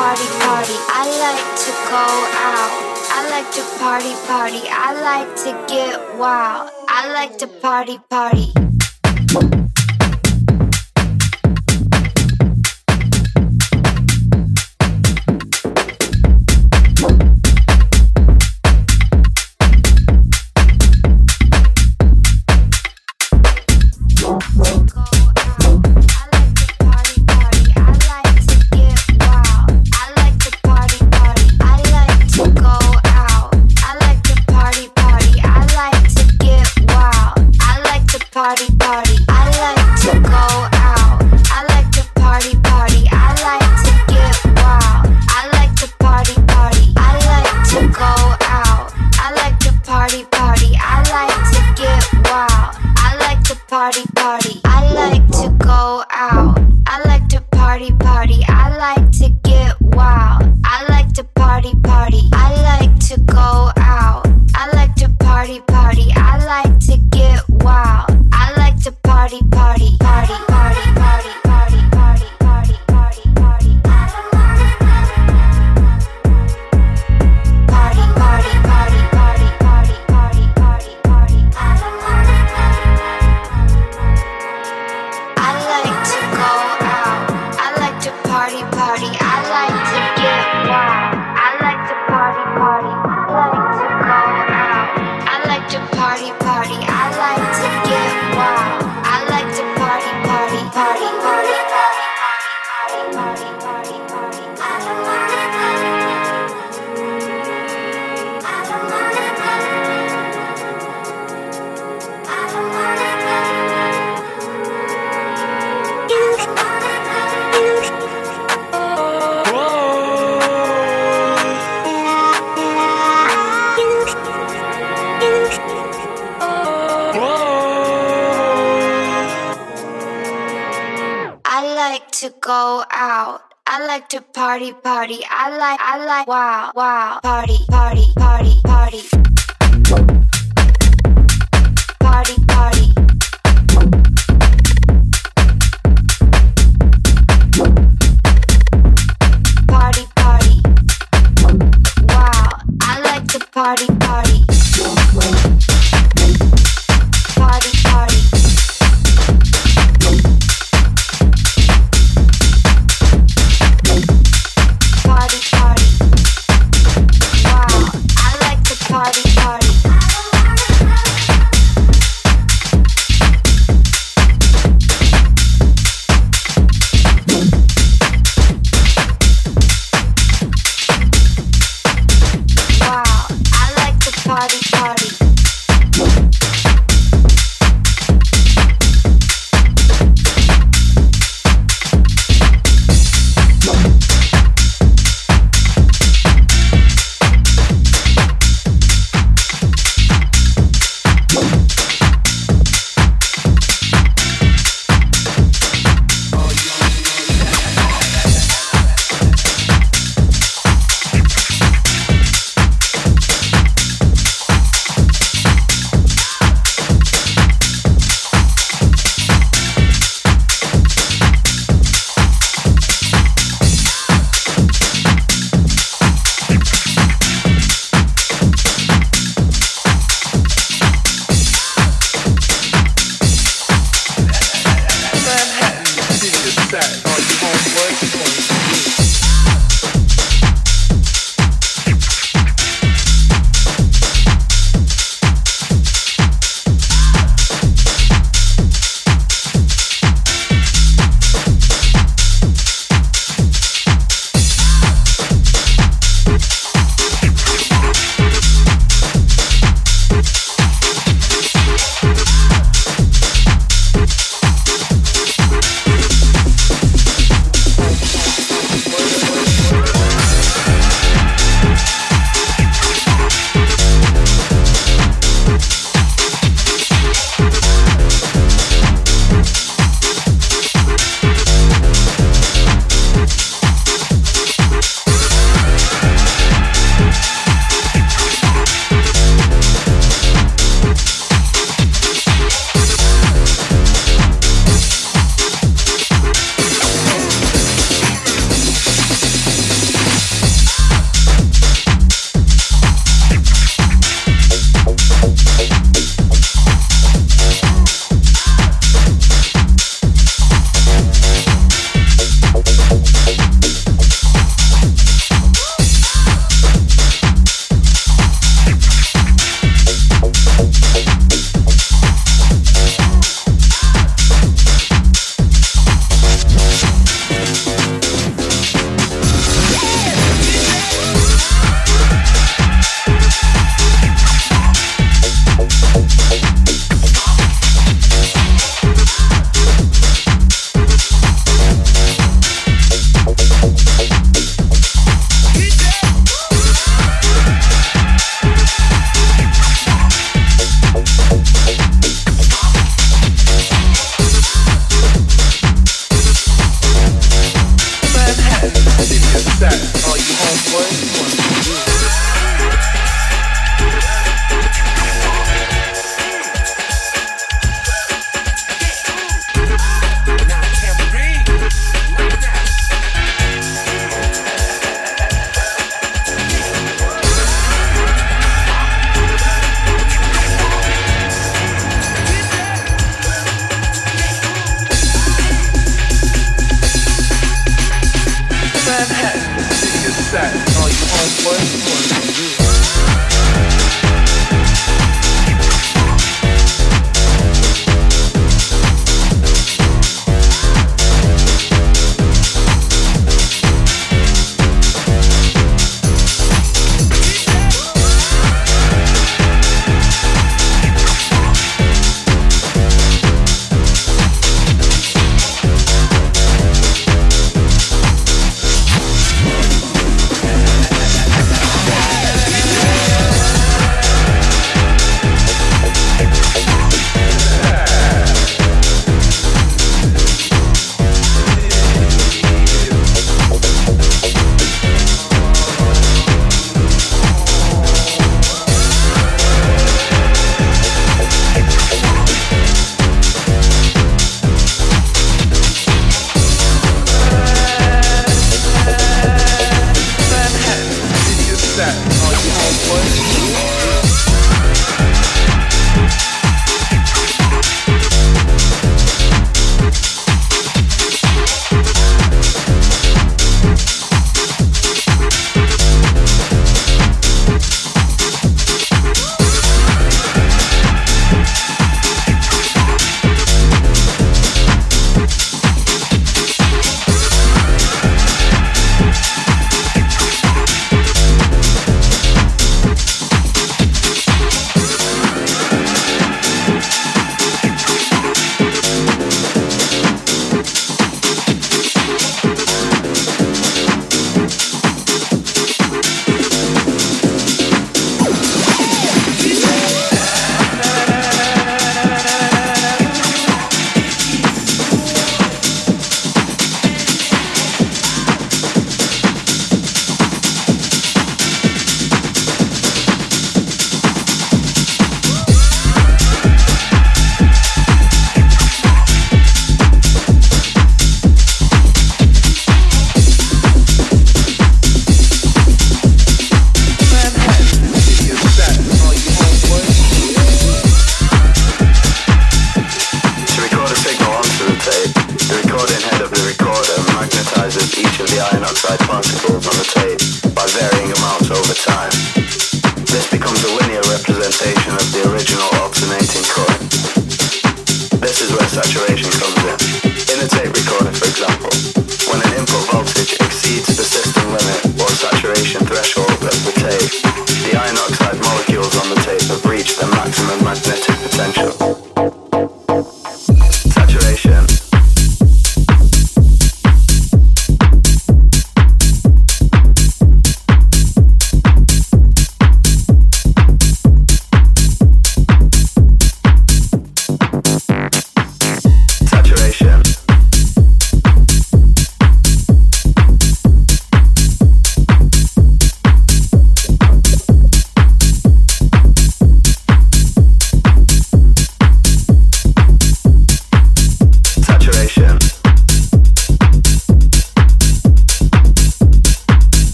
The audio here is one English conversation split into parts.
party, party. I like to go out. I like to party, party. I like to get wild. I like to party, party. Party, party. party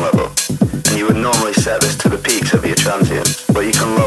level, and you would normally set this to the peaks of your transient, but you can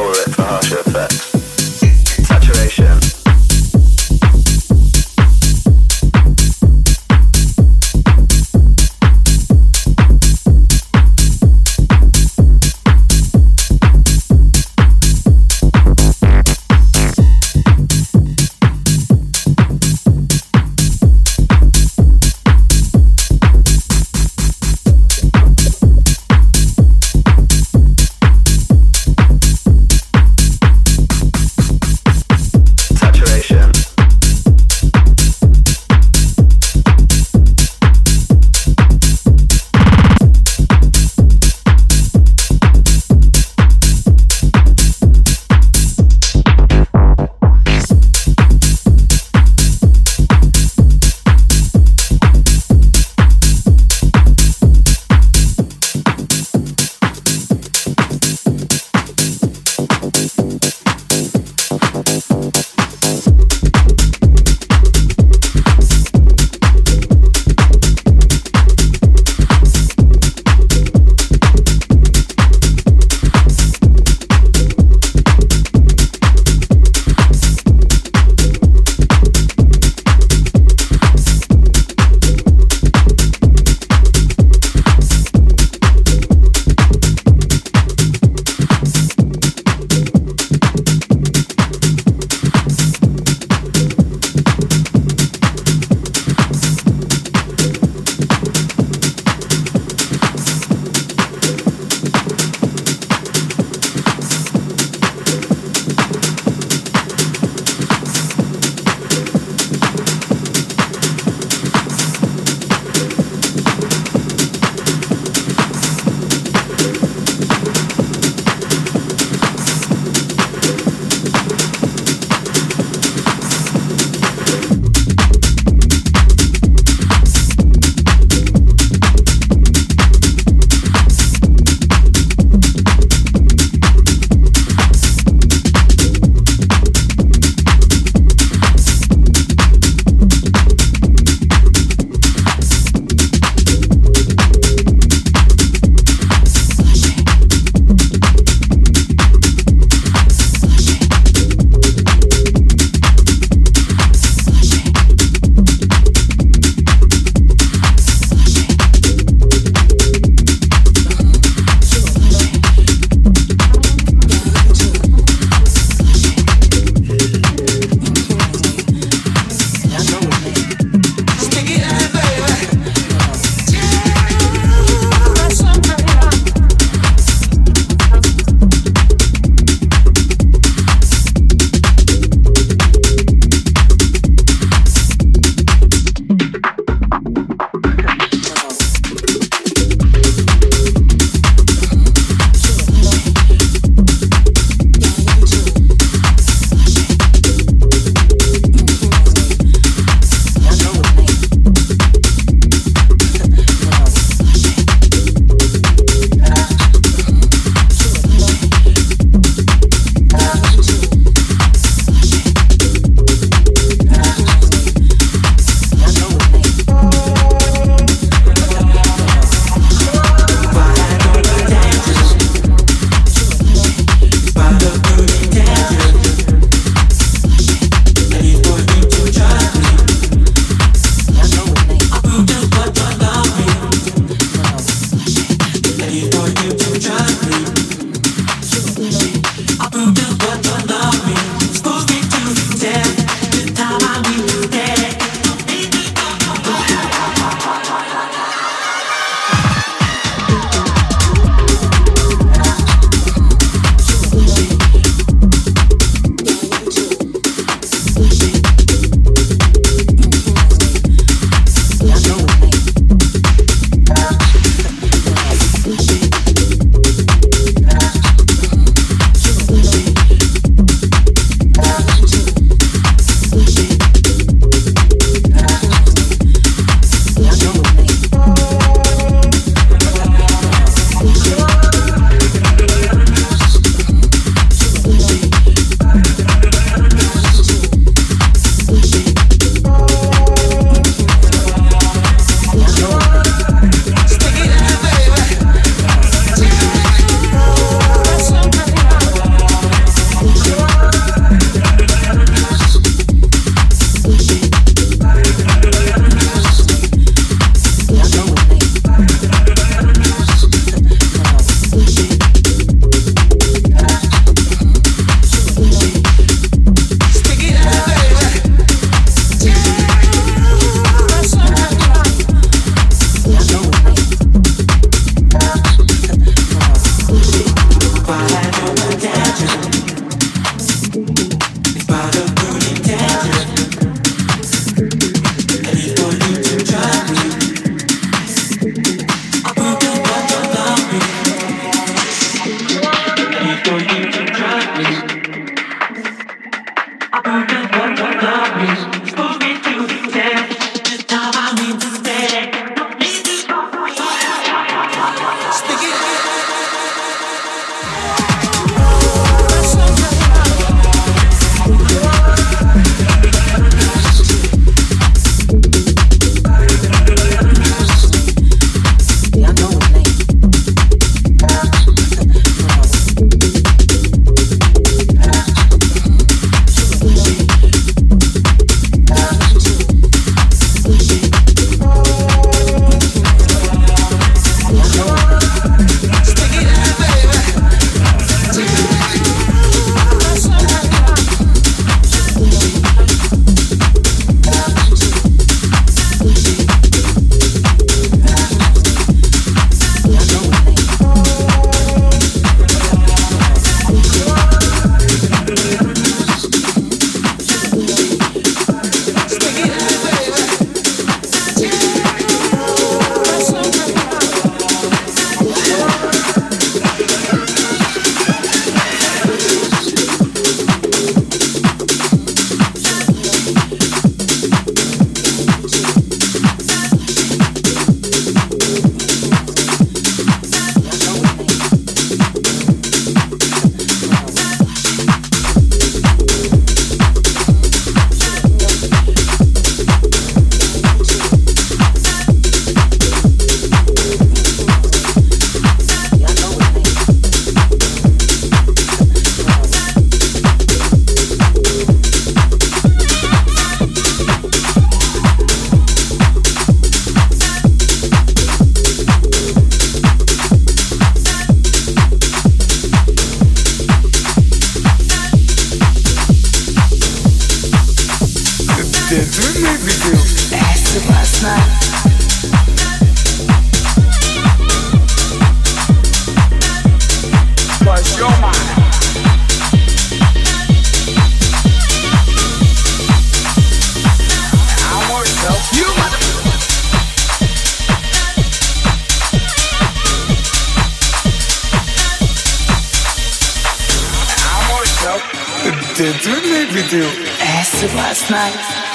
Did you make me do acid last night?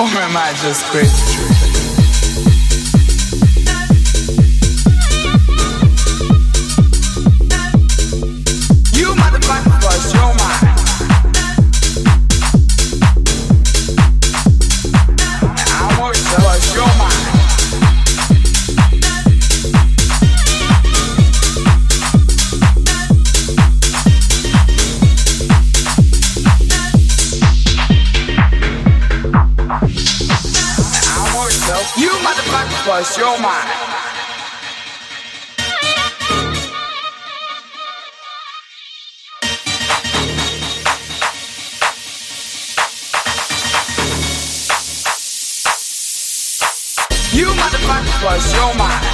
Or am I just crazy? Bust your mind. You motherfucker bust your mind.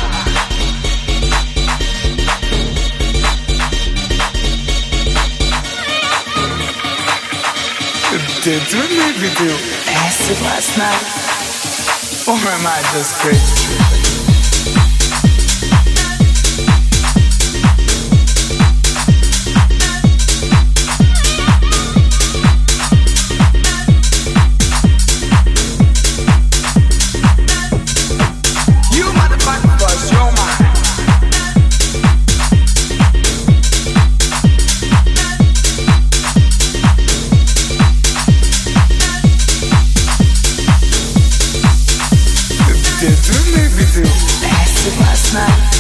Did you make me do acid last night? Or am I just crazy? Bust your mind.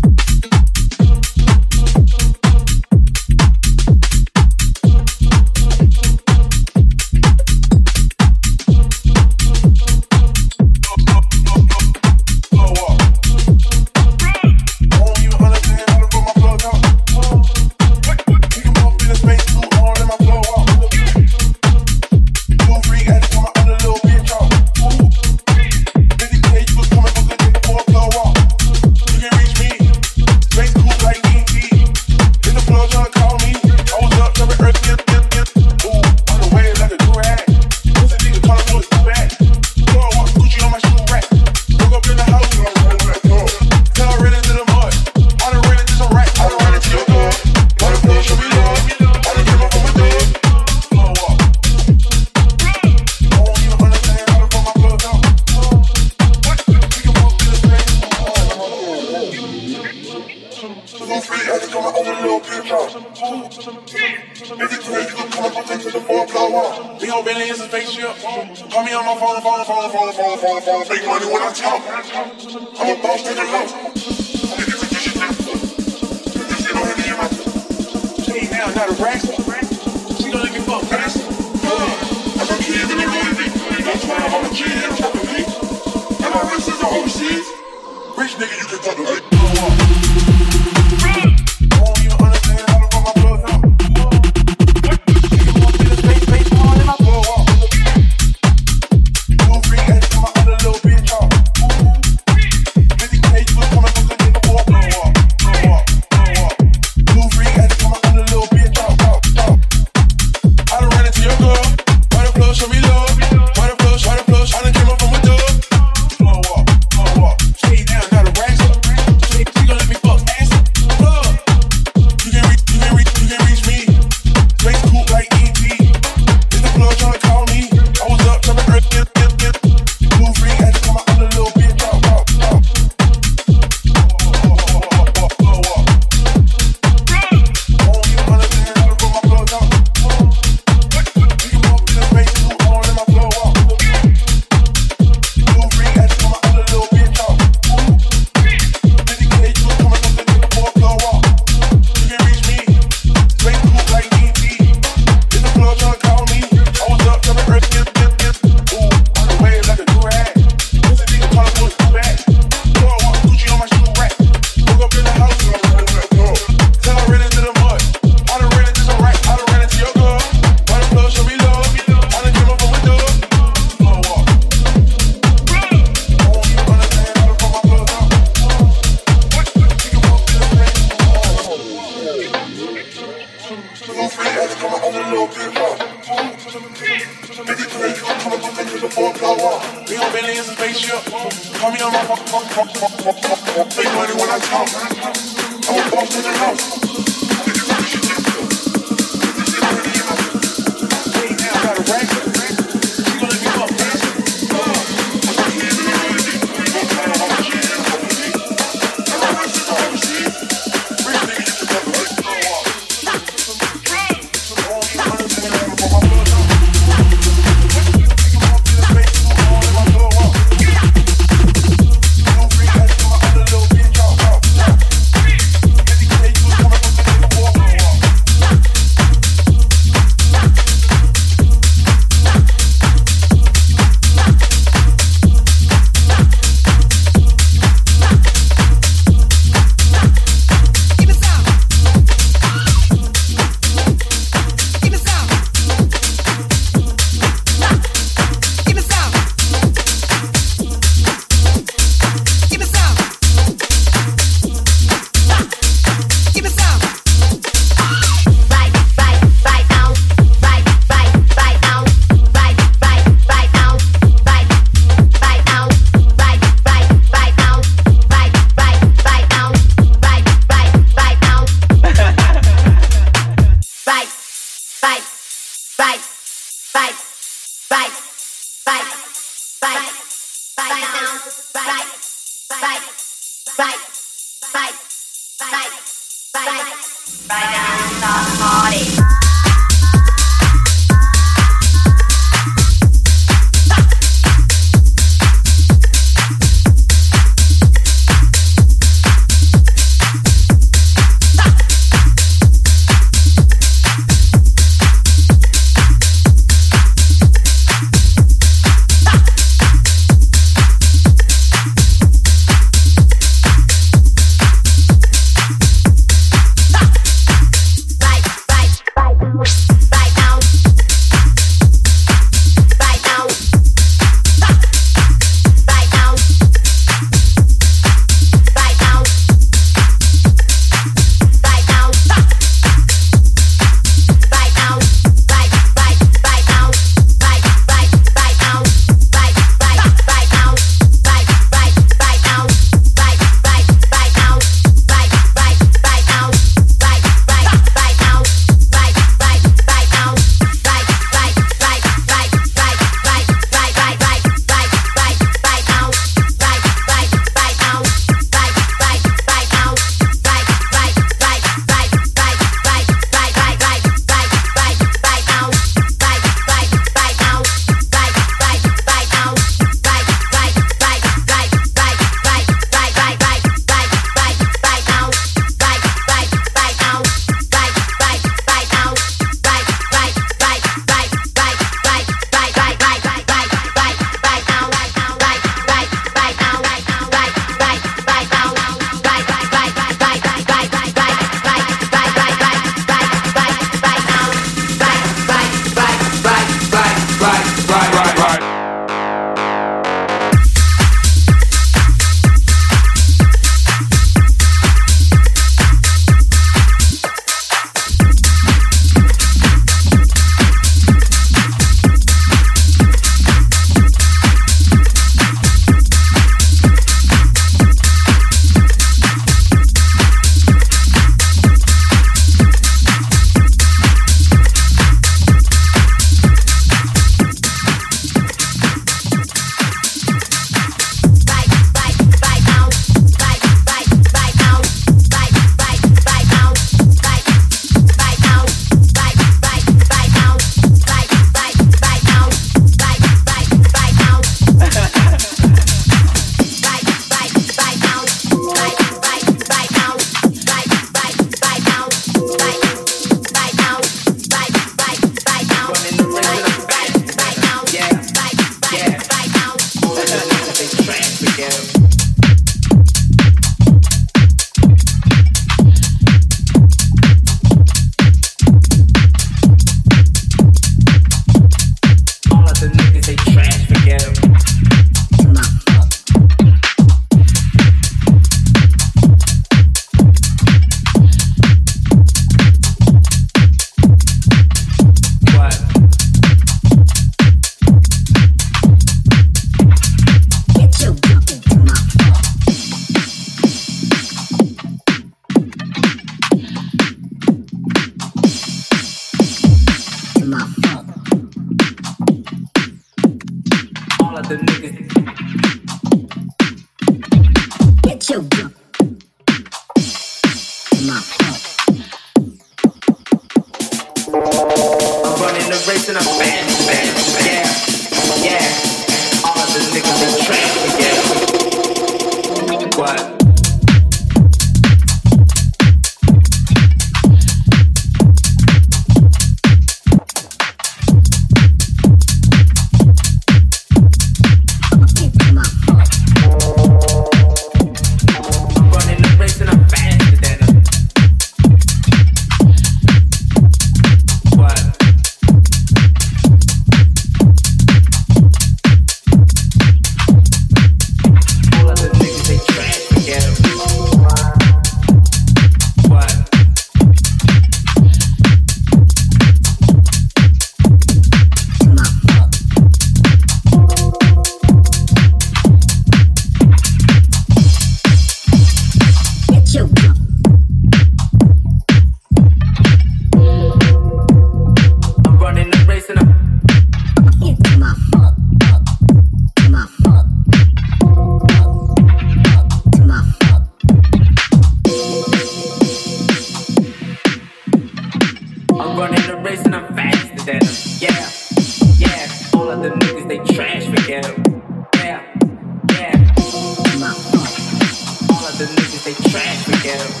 If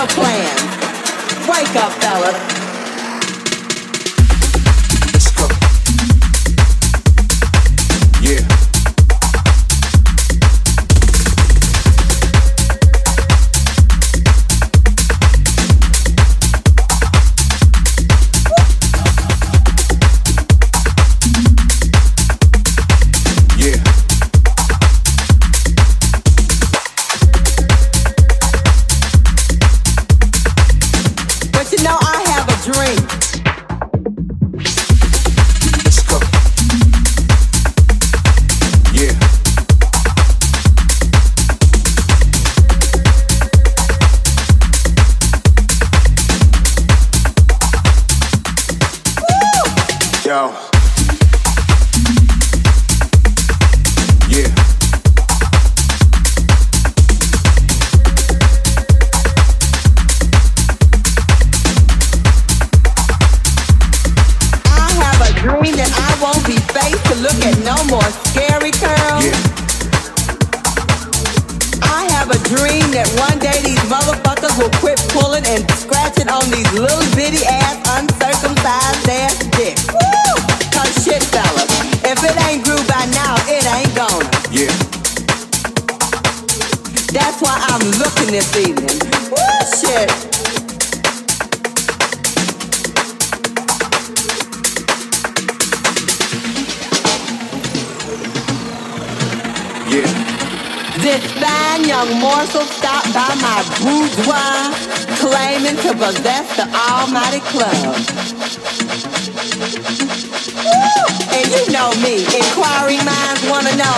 it ain't grew by now,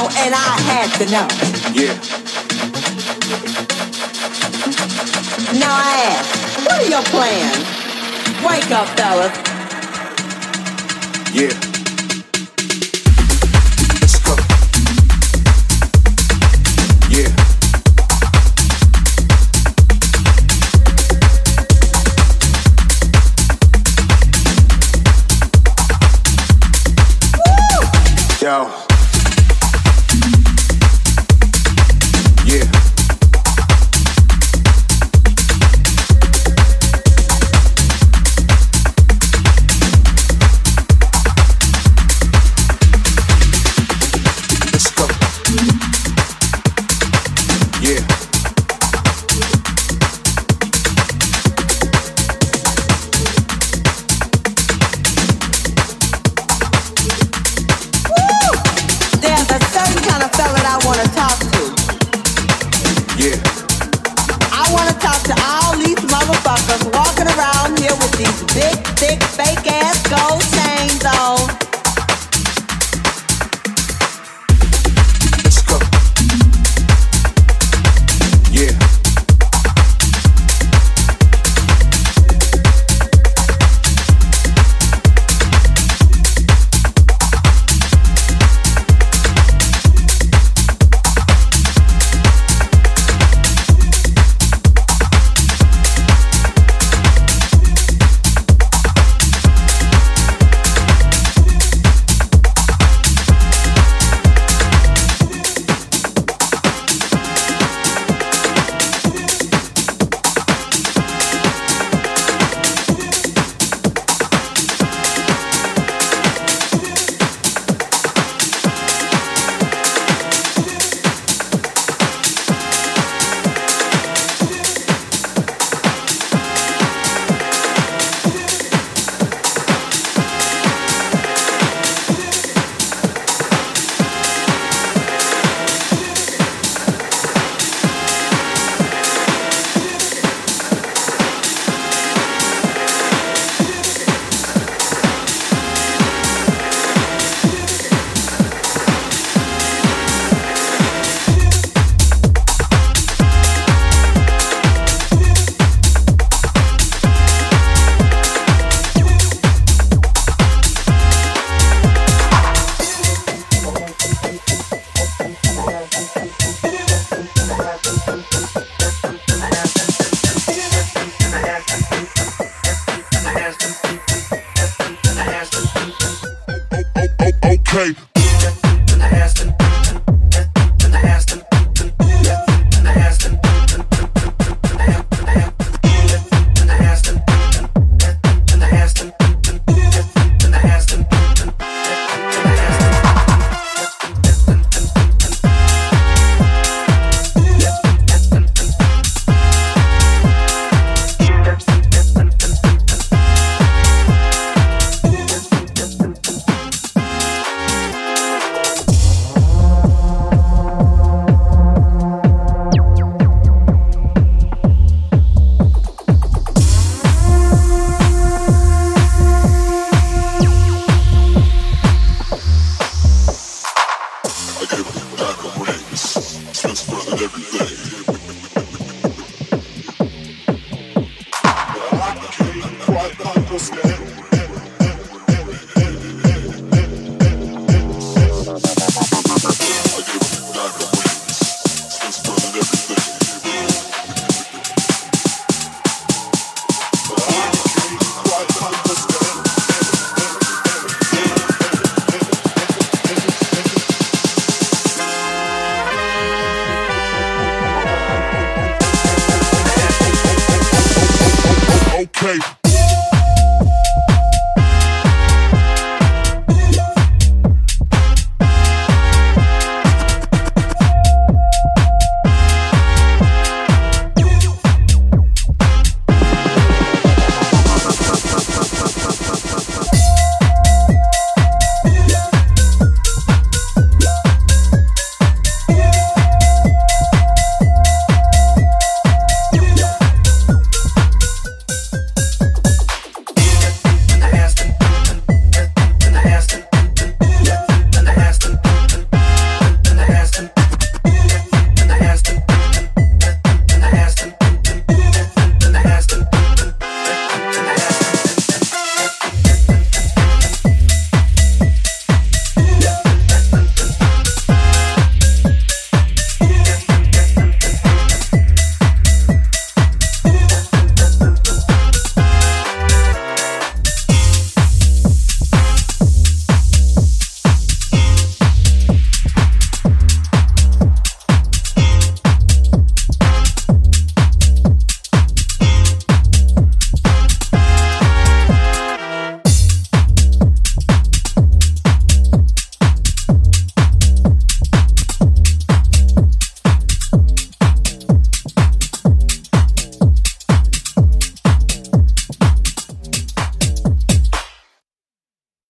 know, and I had to know. Yeah. Now I ask, what are your plans? Wake up, fellas. Yeah.